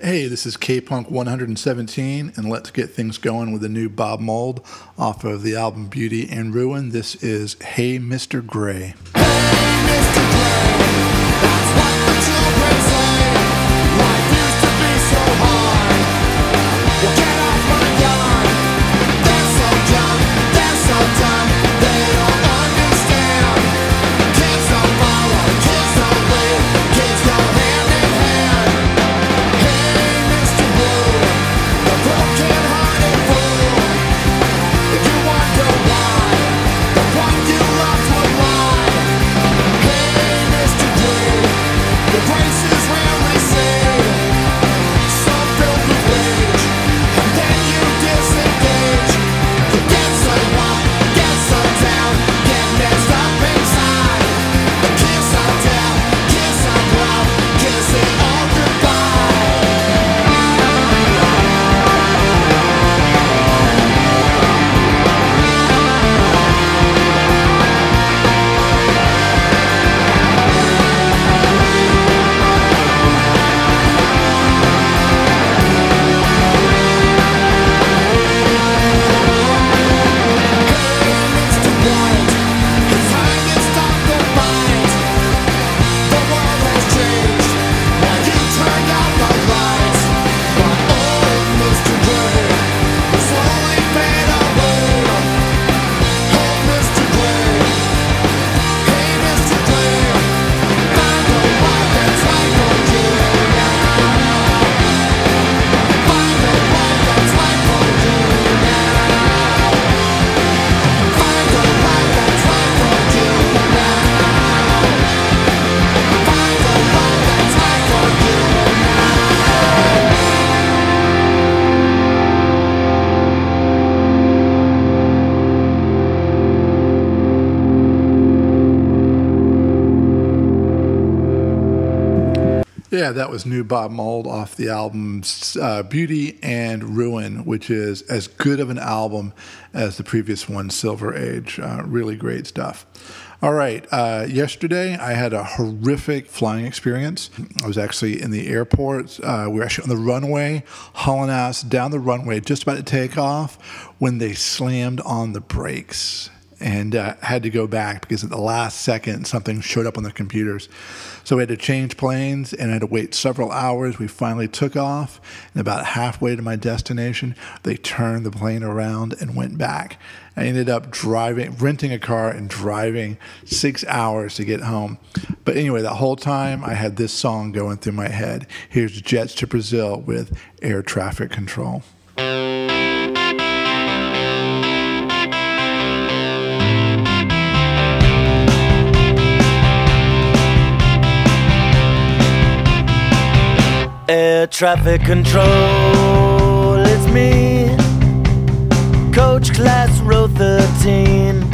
Hey, this is KPunk 117, and let's get things going with the new Bob Mould off of the album Beauty and Ruin. This is Hey Mr. Grey. Yeah, that was new Bob Mould off the albums uh, Beauty and Ruin, which is as good of an album as the previous one, Silver Age. Uh, really great stuff. All right. Uh, yesterday, I had a horrific flying experience. I was actually in the airport. Uh, we were actually on the runway, hauling ass down the runway, just about to take off, when they slammed on the brakes and uh, had to go back because at the last second something showed up on the computers. So we had to change planes and I had to wait several hours. We finally took off, and about halfway to my destination, they turned the plane around and went back. I ended up driving, renting a car and driving six hours to get home. But anyway, the whole time I had this song going through my head. Here's Jets to Brazil with Air Traffic Control. Air traffic control, it's me. Coach class row 13.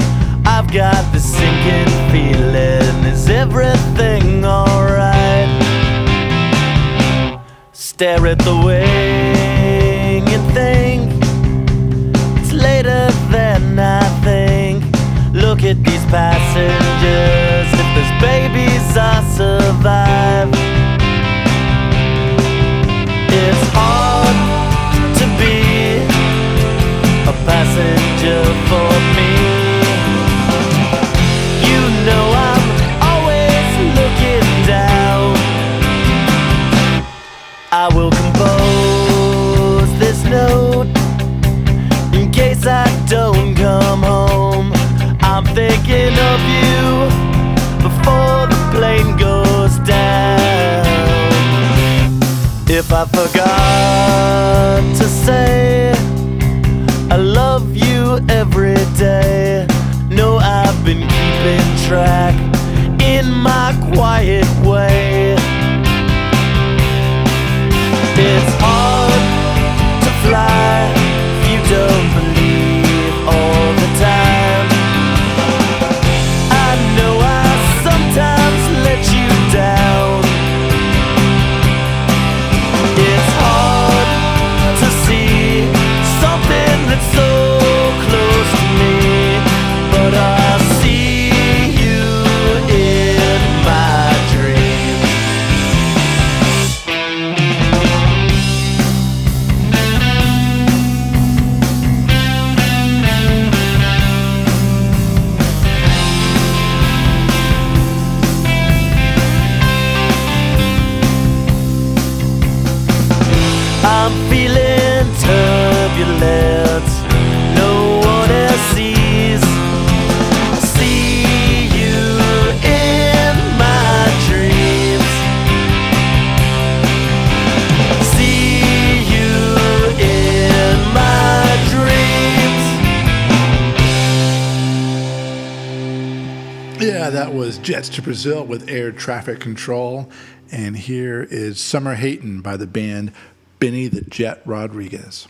I've got the sinking feeling. Is everything alright? Stare at the wing and think it's later than I think. Look at these passengers. If there's babies, I survive. Passenger for me. You know I'm always looking down. I will compose this note in case I don't come home. I'm thinking of you before the plane goes down. If I forgot to say every day, no, I've been keeping track in my quiet Jets to Brazil with air traffic control. And here is Summer Hatin' by the band Benny the Jet Rodriguez.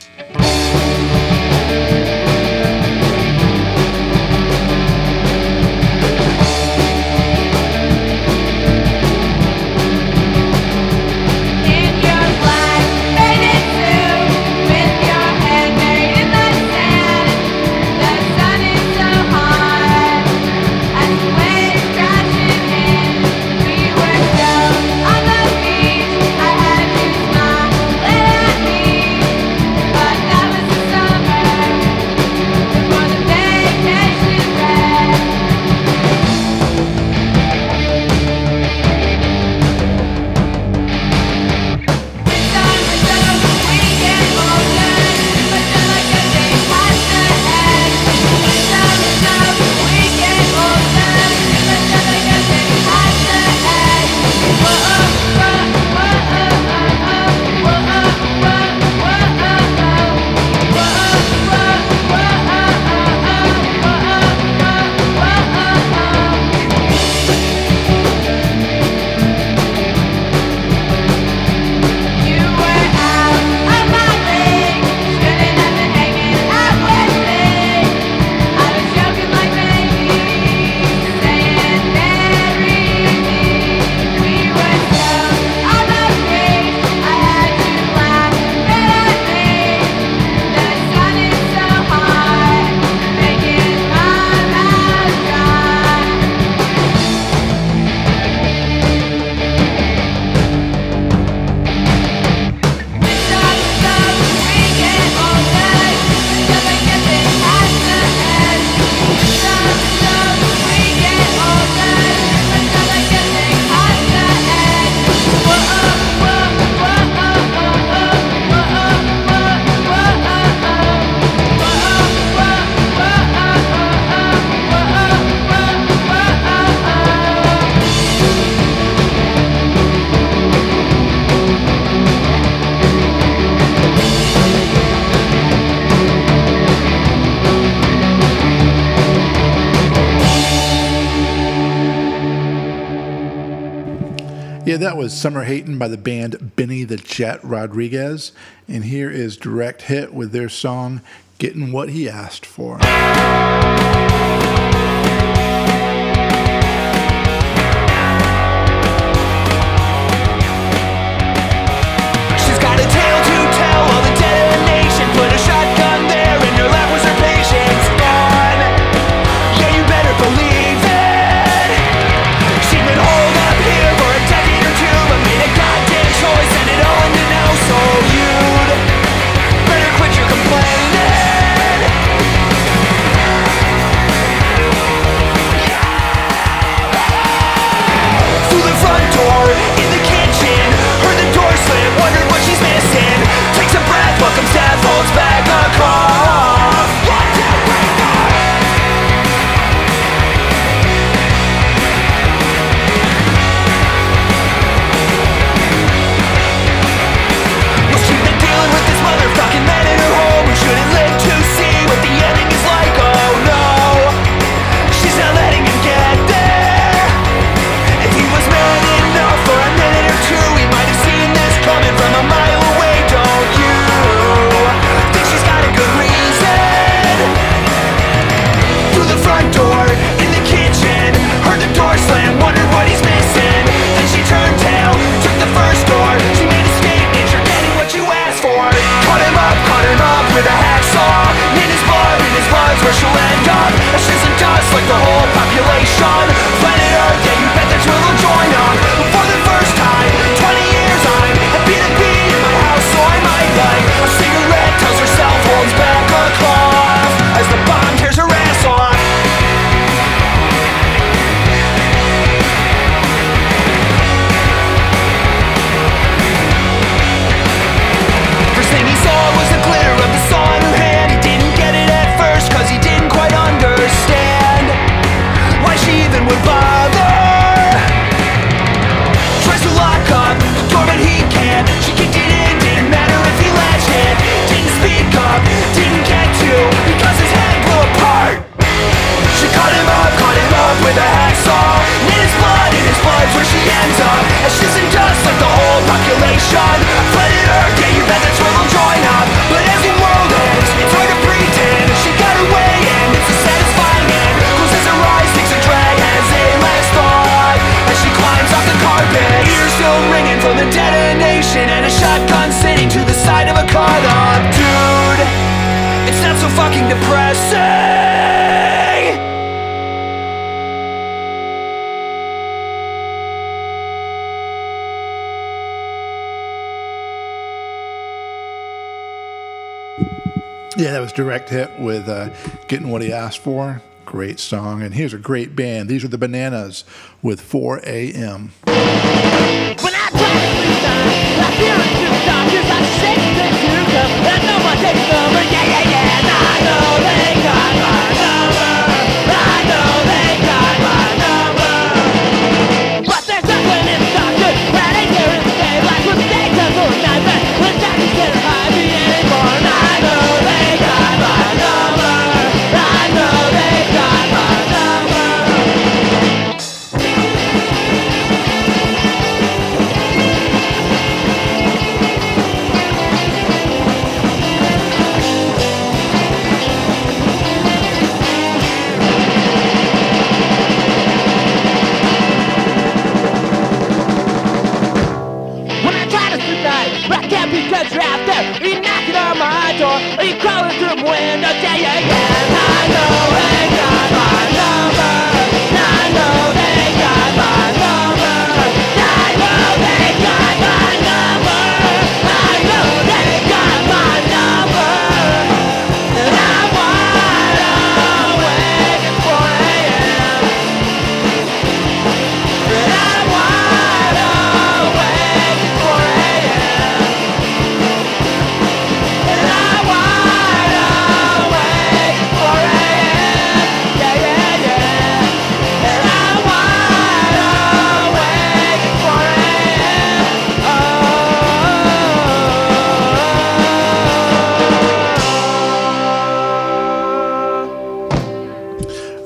Was Summer Hatin' by the band Benny the Jet Rodriguez. And here is Direct Hit with their song Getting What He Asked For. Great song. And here's a great band. These are the Bananas with 4 a.m.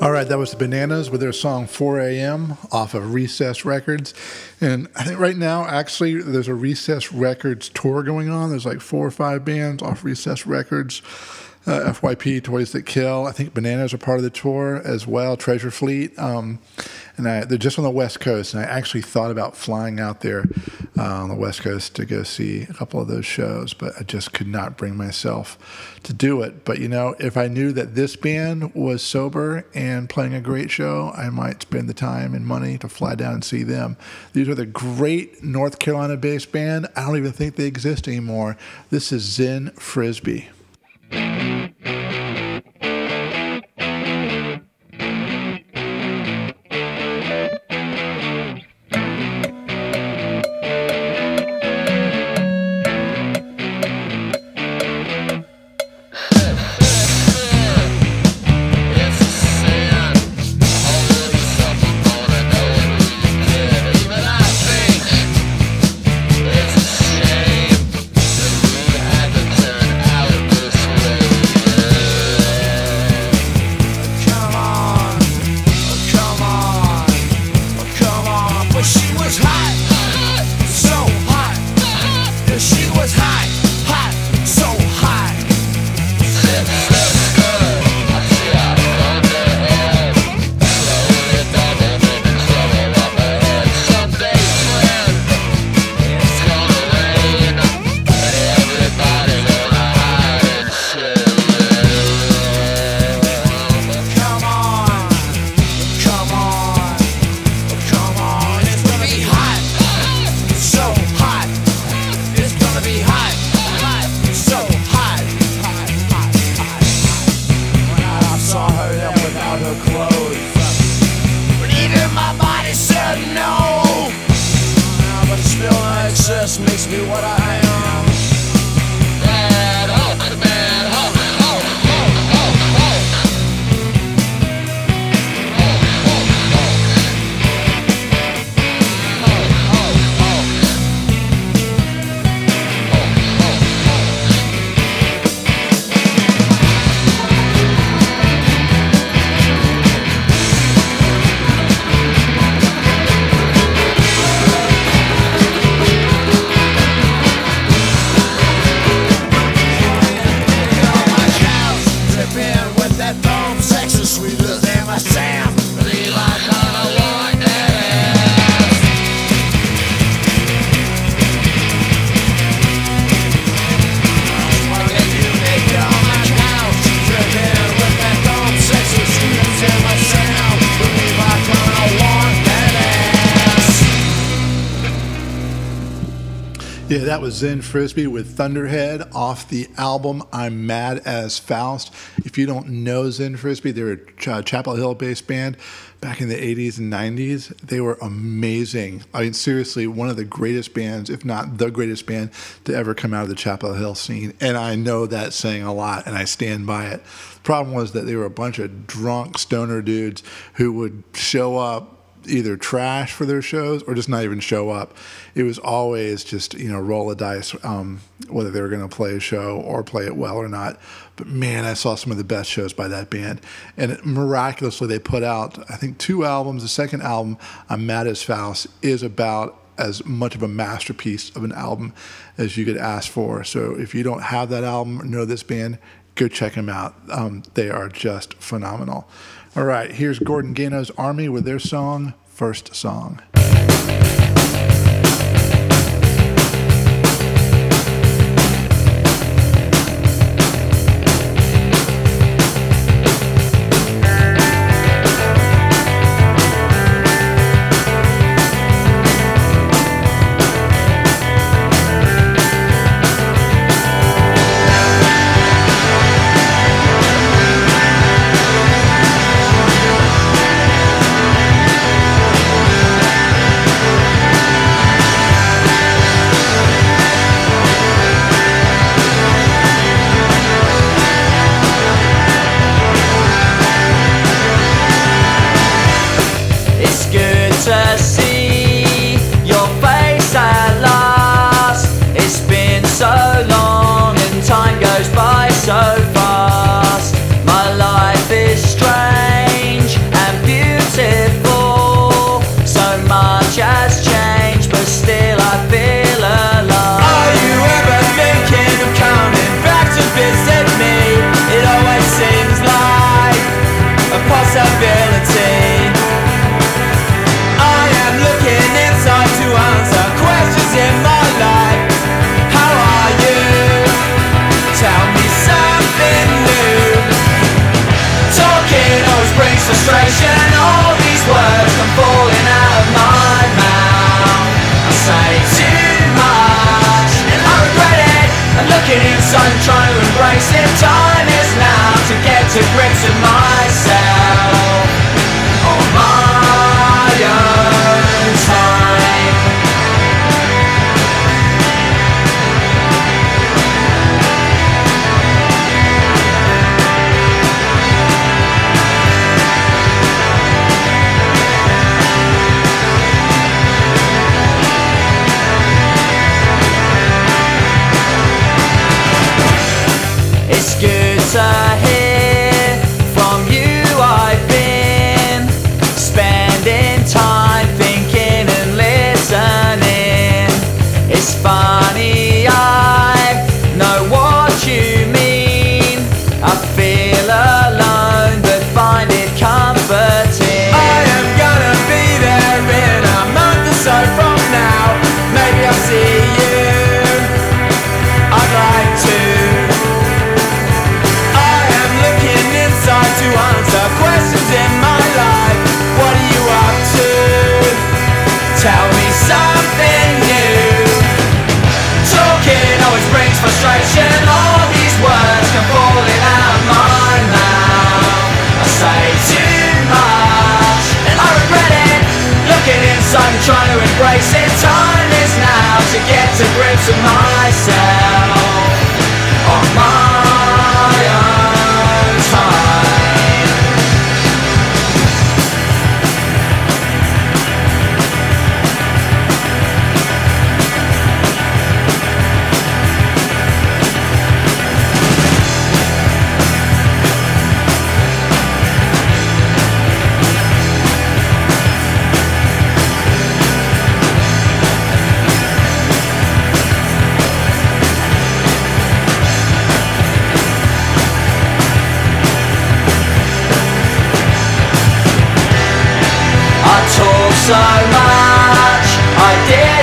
All right, that was the Bananas with their song 4 a.m. off of Recess Records. And I think right now, actually, there's a Recess Records tour going on. There's like four or five bands off Recess Records. Uh, FYP, Toys That Kill. I think Bananas are part of the tour as well, Treasure Fleet. Um, and I, they're just on the West Coast. And I actually thought about flying out there uh, on the West Coast to go see a couple of those shows, but I just could not bring myself to do it. But you know, if I knew that this band was sober and playing a great show, I might spend the time and money to fly down and see them. These are the great North Carolina based band. I don't even think they exist anymore. This is Zen Frisbee. Thank you. Okay, that was Zen Frisbee with Thunderhead off the album I'm Mad as Faust. If you don't know Zen Frisbee, they're a Ch- uh, Chapel Hill based band back in the 80s and 90s. They were amazing. I mean, seriously, one of the greatest bands, if not the greatest band, to ever come out of the Chapel Hill scene. And I know that saying a lot, and I stand by it. The problem was that they were a bunch of drunk stoner dudes who would show up either trash for their shows or just not even show up. It was always just you know roll a dice um, whether they were going to play a show or play it well or not. But man, I saw some of the best shows by that band, and miraculously they put out I think two albums. The second album, "I'm Mad as Faust," is about as much of a masterpiece of an album as you could ask for. So if you don't have that album or know this band, go check them out. Um, they are just phenomenal. All right, here's Gordon Gano's Army with their song, First Song.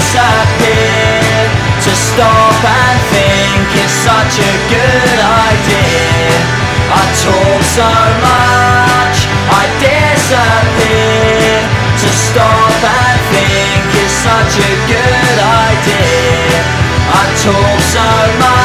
Disappear To stop and think is such a good idea. I talk so much, I disappear. To stop and think is such a good idea. I talk so much,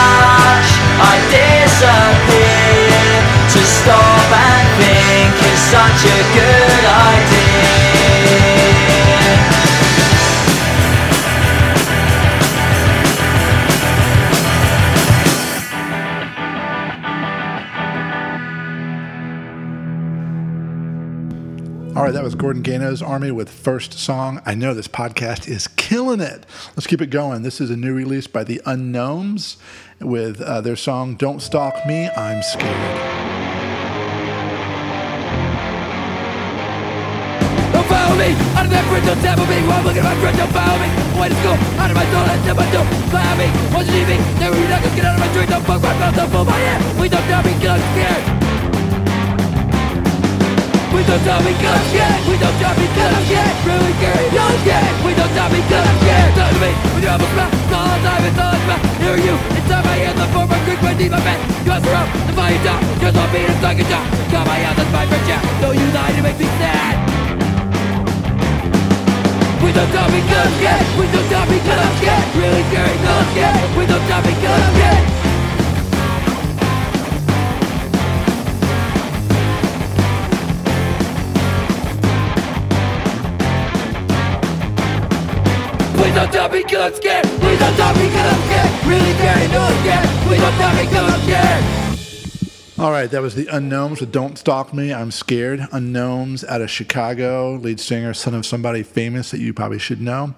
was Army with First Song. I know this podcast is killing it. Let's keep it going. This is a new release by the UnGnomes with uh, their song Don't Stalk Me, I'm Scared. Don't follow me. Out of that bridge, don't tap on me. While I'm looking at my friend, don't follow me. Way to go, out of my door, that's never do Follow me, you leave me Never you're not gonna get out of my drink Don't fuck my mouth, don't pull my hair Please don't tell me, I'm scared Please don't tell me, cause I'm scared Please don't tell me, cause I'm scared Really scared, you're scared Please don't tell me, cause I'm scared Talk to me, when you're almost back It's all the time, it's all it's about Hear you, inside my ears The form of creek beneath my bed. You for help, the fire down so mean, it's like a job Call my house, that's my friend, yeah. Don't you lie to make me sad. We don't tell me cause I'm scared We don't tell me cause I'm scared Really scared cause I'm scared We don't tell me cause I'm scared Please don't tell me cause scared Please don't tell me cause scared Really no scared don't tell me cause scared All right, that was the UnGnomes with Don't Stalk Me, I'm Scared. UnGnomes out of Chicago, lead singer, son of somebody famous that you probably should know.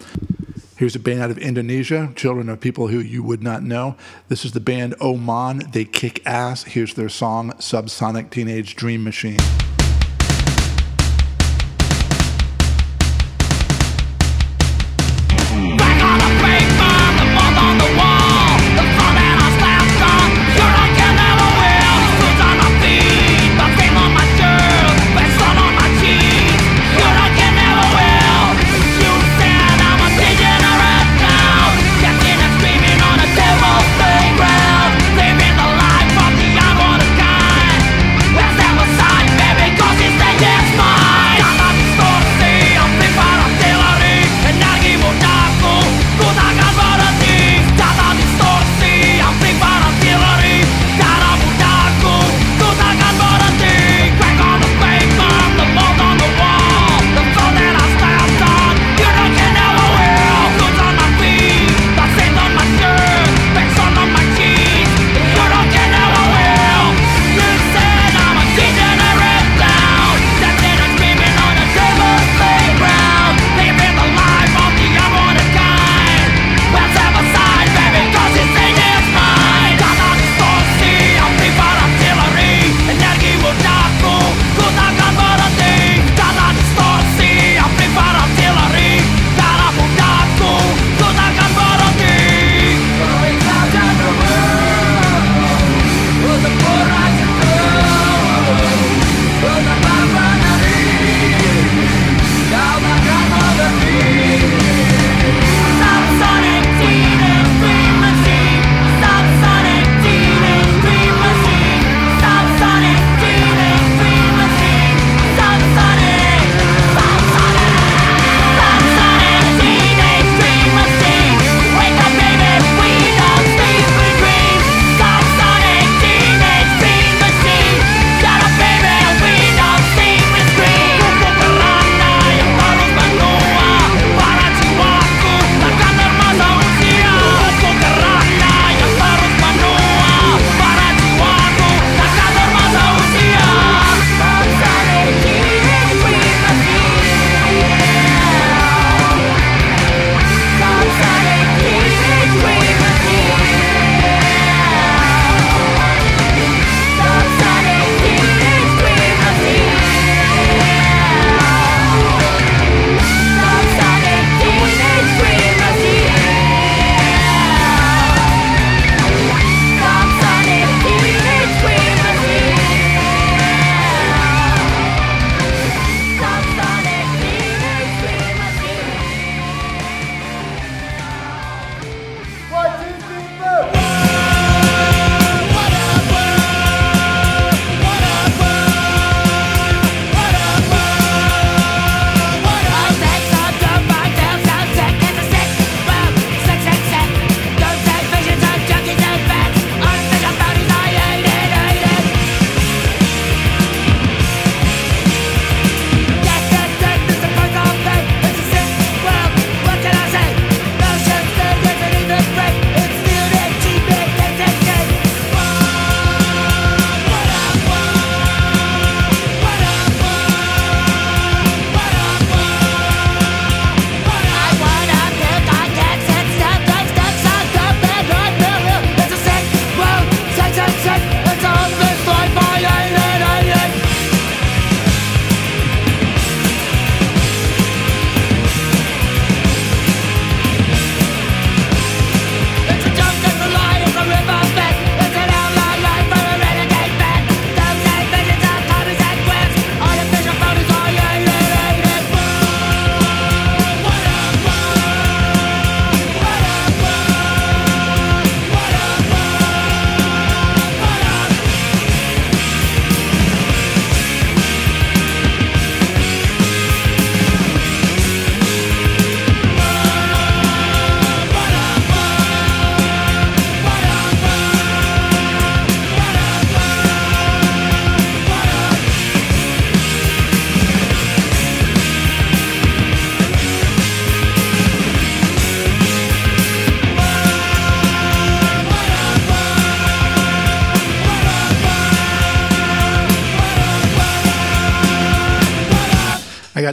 Here's a band out of Indonesia, children of people who you would not know. This is the band Auman. They kick ass. Here's their song, Subsonic Teenage Dream Machine.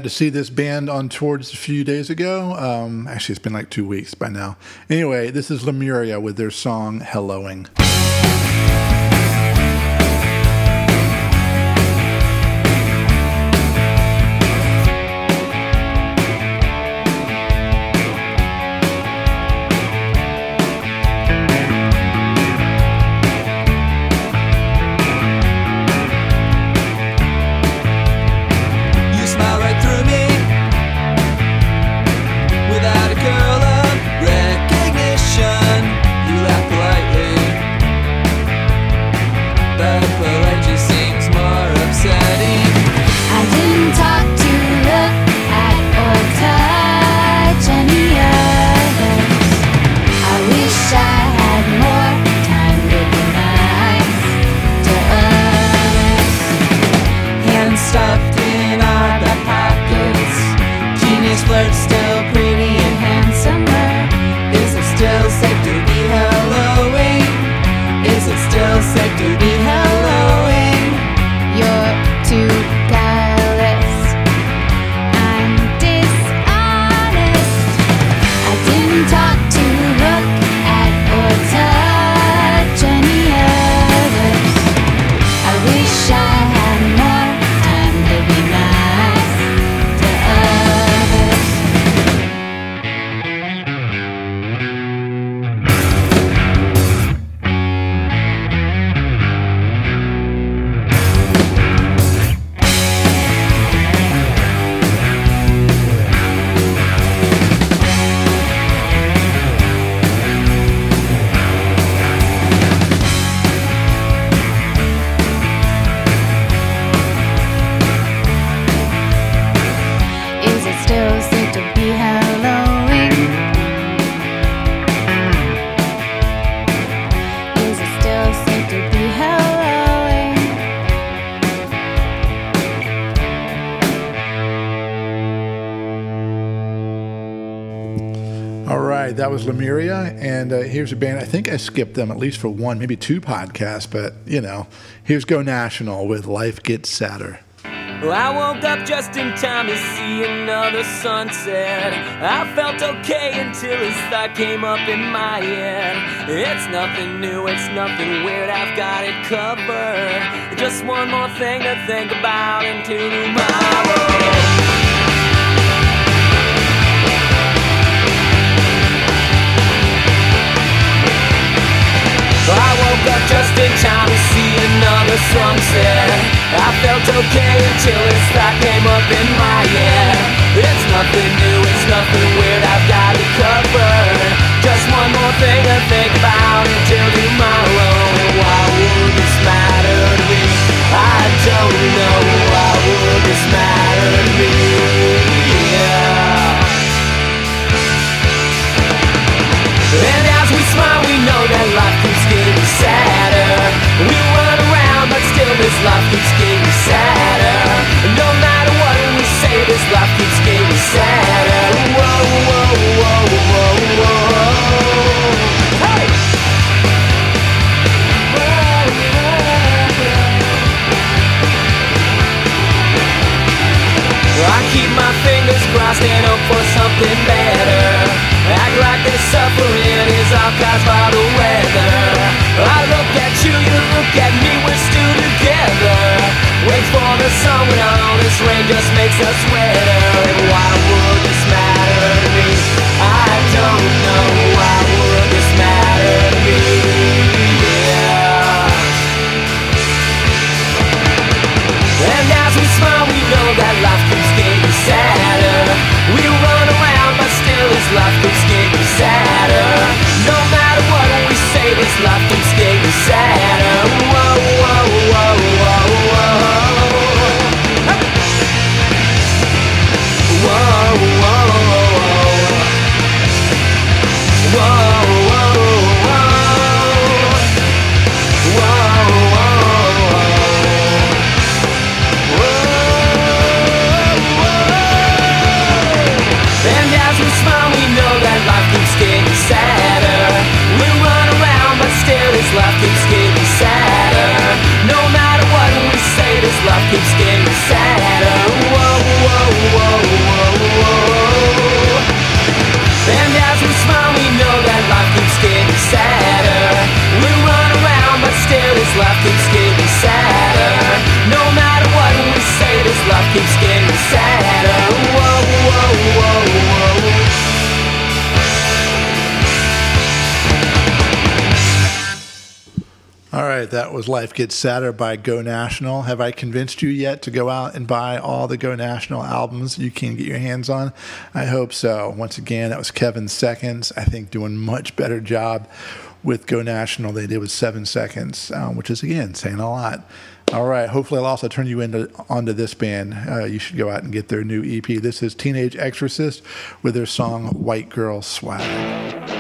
To see this band on tours a few days ago. Um, actually, it's been like two weeks by now. Anyway, this is Lemuria with their song "Helloing." Was Lemuria, and uh, here's a band. I think I skipped them at least for one, maybe two podcasts, but you know, here's Go National with "Life Gets Sadder." Well, I woke up just in time to see another sunset. I felt okay until this thought came up in my head. It's nothing new, it's nothing weird, I've got it covered. Just one more thing to think about until tomorrow. Another sunset. I felt okay until this thought came up in my head. It's nothing new, it's nothing weird, I've got it covered. Just one more thing to think about until tomorrow. Why would this matter to me? I don't know. Why would this matter to me? Life keeps getting sadder. No matter what we say, this life keeps getting sadder. Whoa, whoa, whoa, whoa, whoa. Hey! I keep my fingers crossed and hope for something better. Act like this suffering is all caused by the weather. The sun when all this rain just makes us wetter. And why would this matter to me? I don't know. Keeps getting sadder. Whoa, whoa, whoa, whoa. All right, that was Life Gets Sadder by Go National. Have I convinced you yet to go out and buy all the Go National albums you can get your hands on? I hope so. Once again, that was Kevin Seconds. I think doing much better job with Go National than they did with Seven Seconds, um, which is again saying a lot. All right, hopefully I'll also turn you into onto this band. Uh, you should go out and get their new EP. This is Teenage Exorcist with their song White Girl Swag.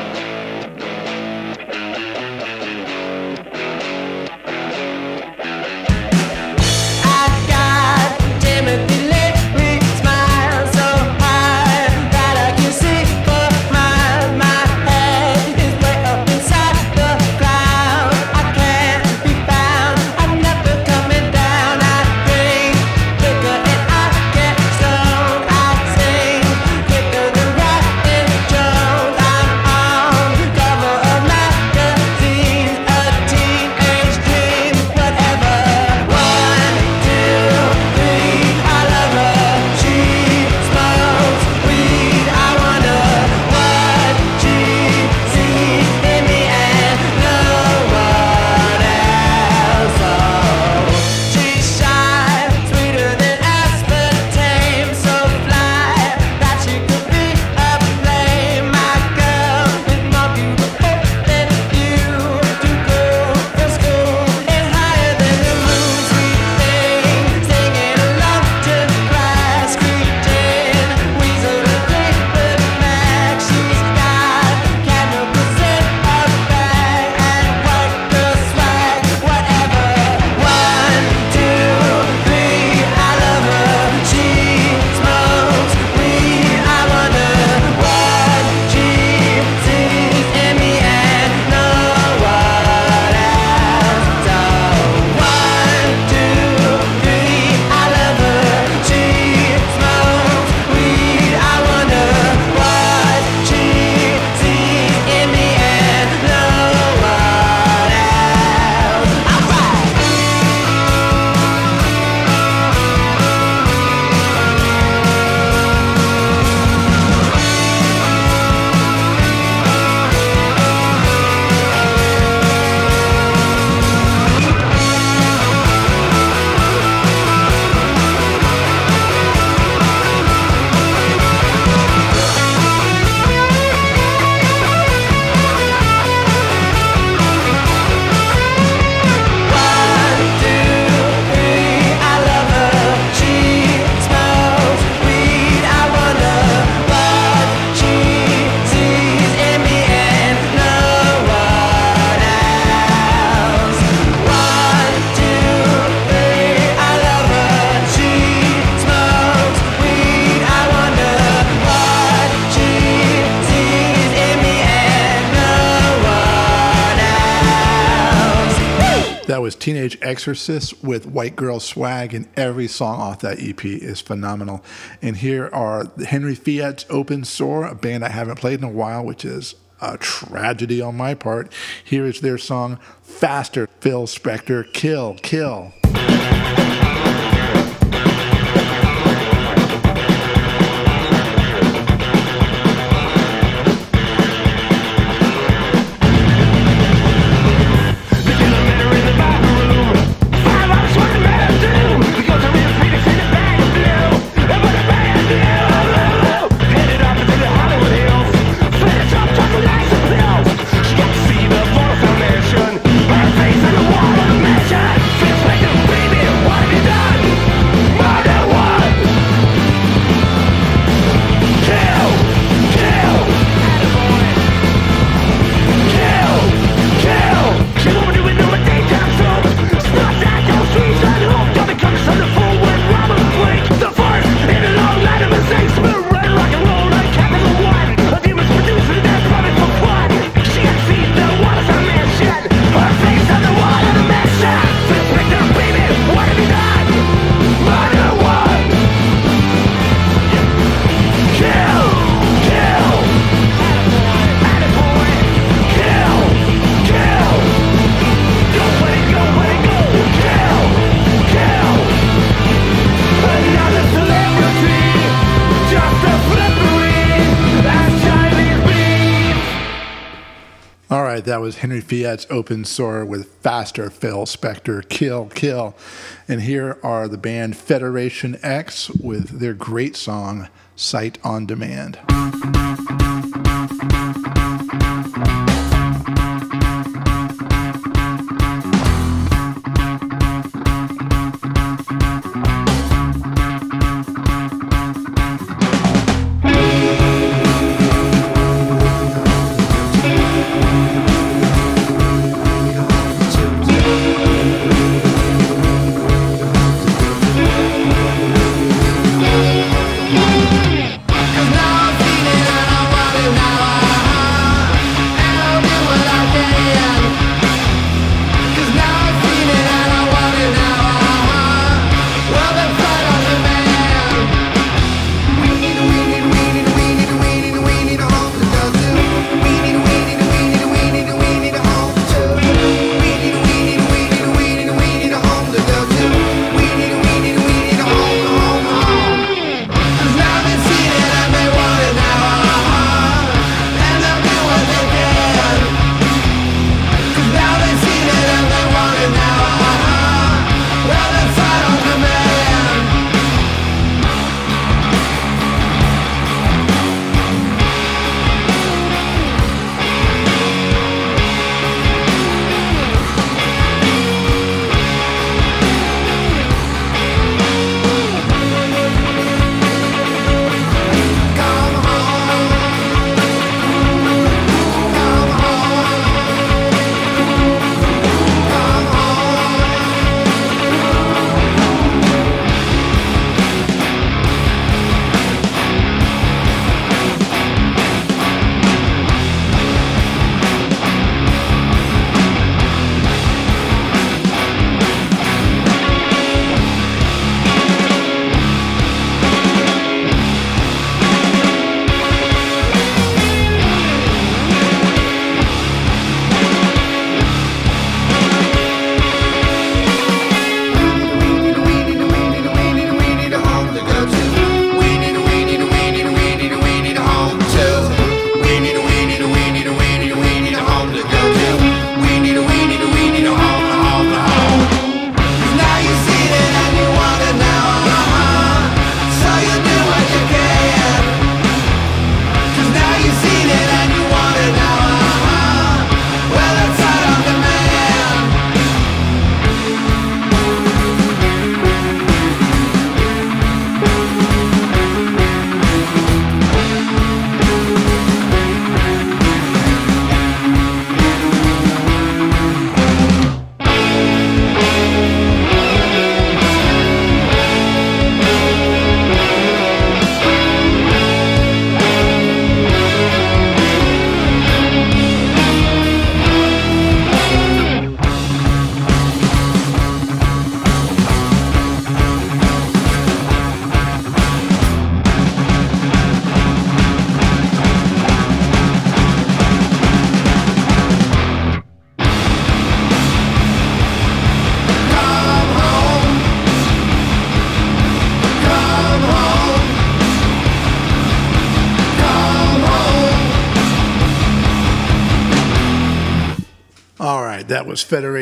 That was Teenage Exorcist with White Girl Swag, and every song off that EP is phenomenal. And here are Henry Fiat's Open Sore, a band I haven't played in a while, which is a tragedy on my part. Here is their song Faster, Phil Spector, Kill, Kill. Right, that was Henry Fiat's Open Sore with Faster, Phil Spector, Kill, Kill. And here are the band Federation X with their great song, Sight on Demand.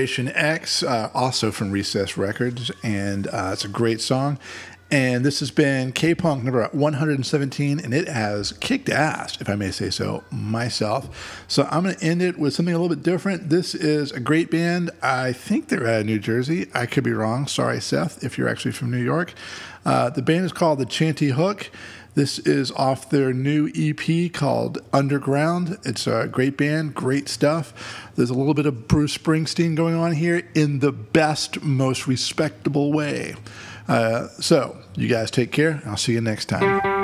Was Federation X, uh, also from Recess Records, and uh, it's a great song. And this has been KPunk number 117, and it has kicked ass, if I may say so, myself. So I'm going to end it with something a little bit different. This is a great band. I think they're out of New Jersey. I could be wrong. Sorry, Seth, if you're actually from New York. Uh, the band is called the Chantey Hook. This is off their new EP called Underground. It's a great band, great stuff. There's a little bit of Bruce Springsteen going on here in the best, most respectable way. Uh, so, you guys take care. I'll see you next time.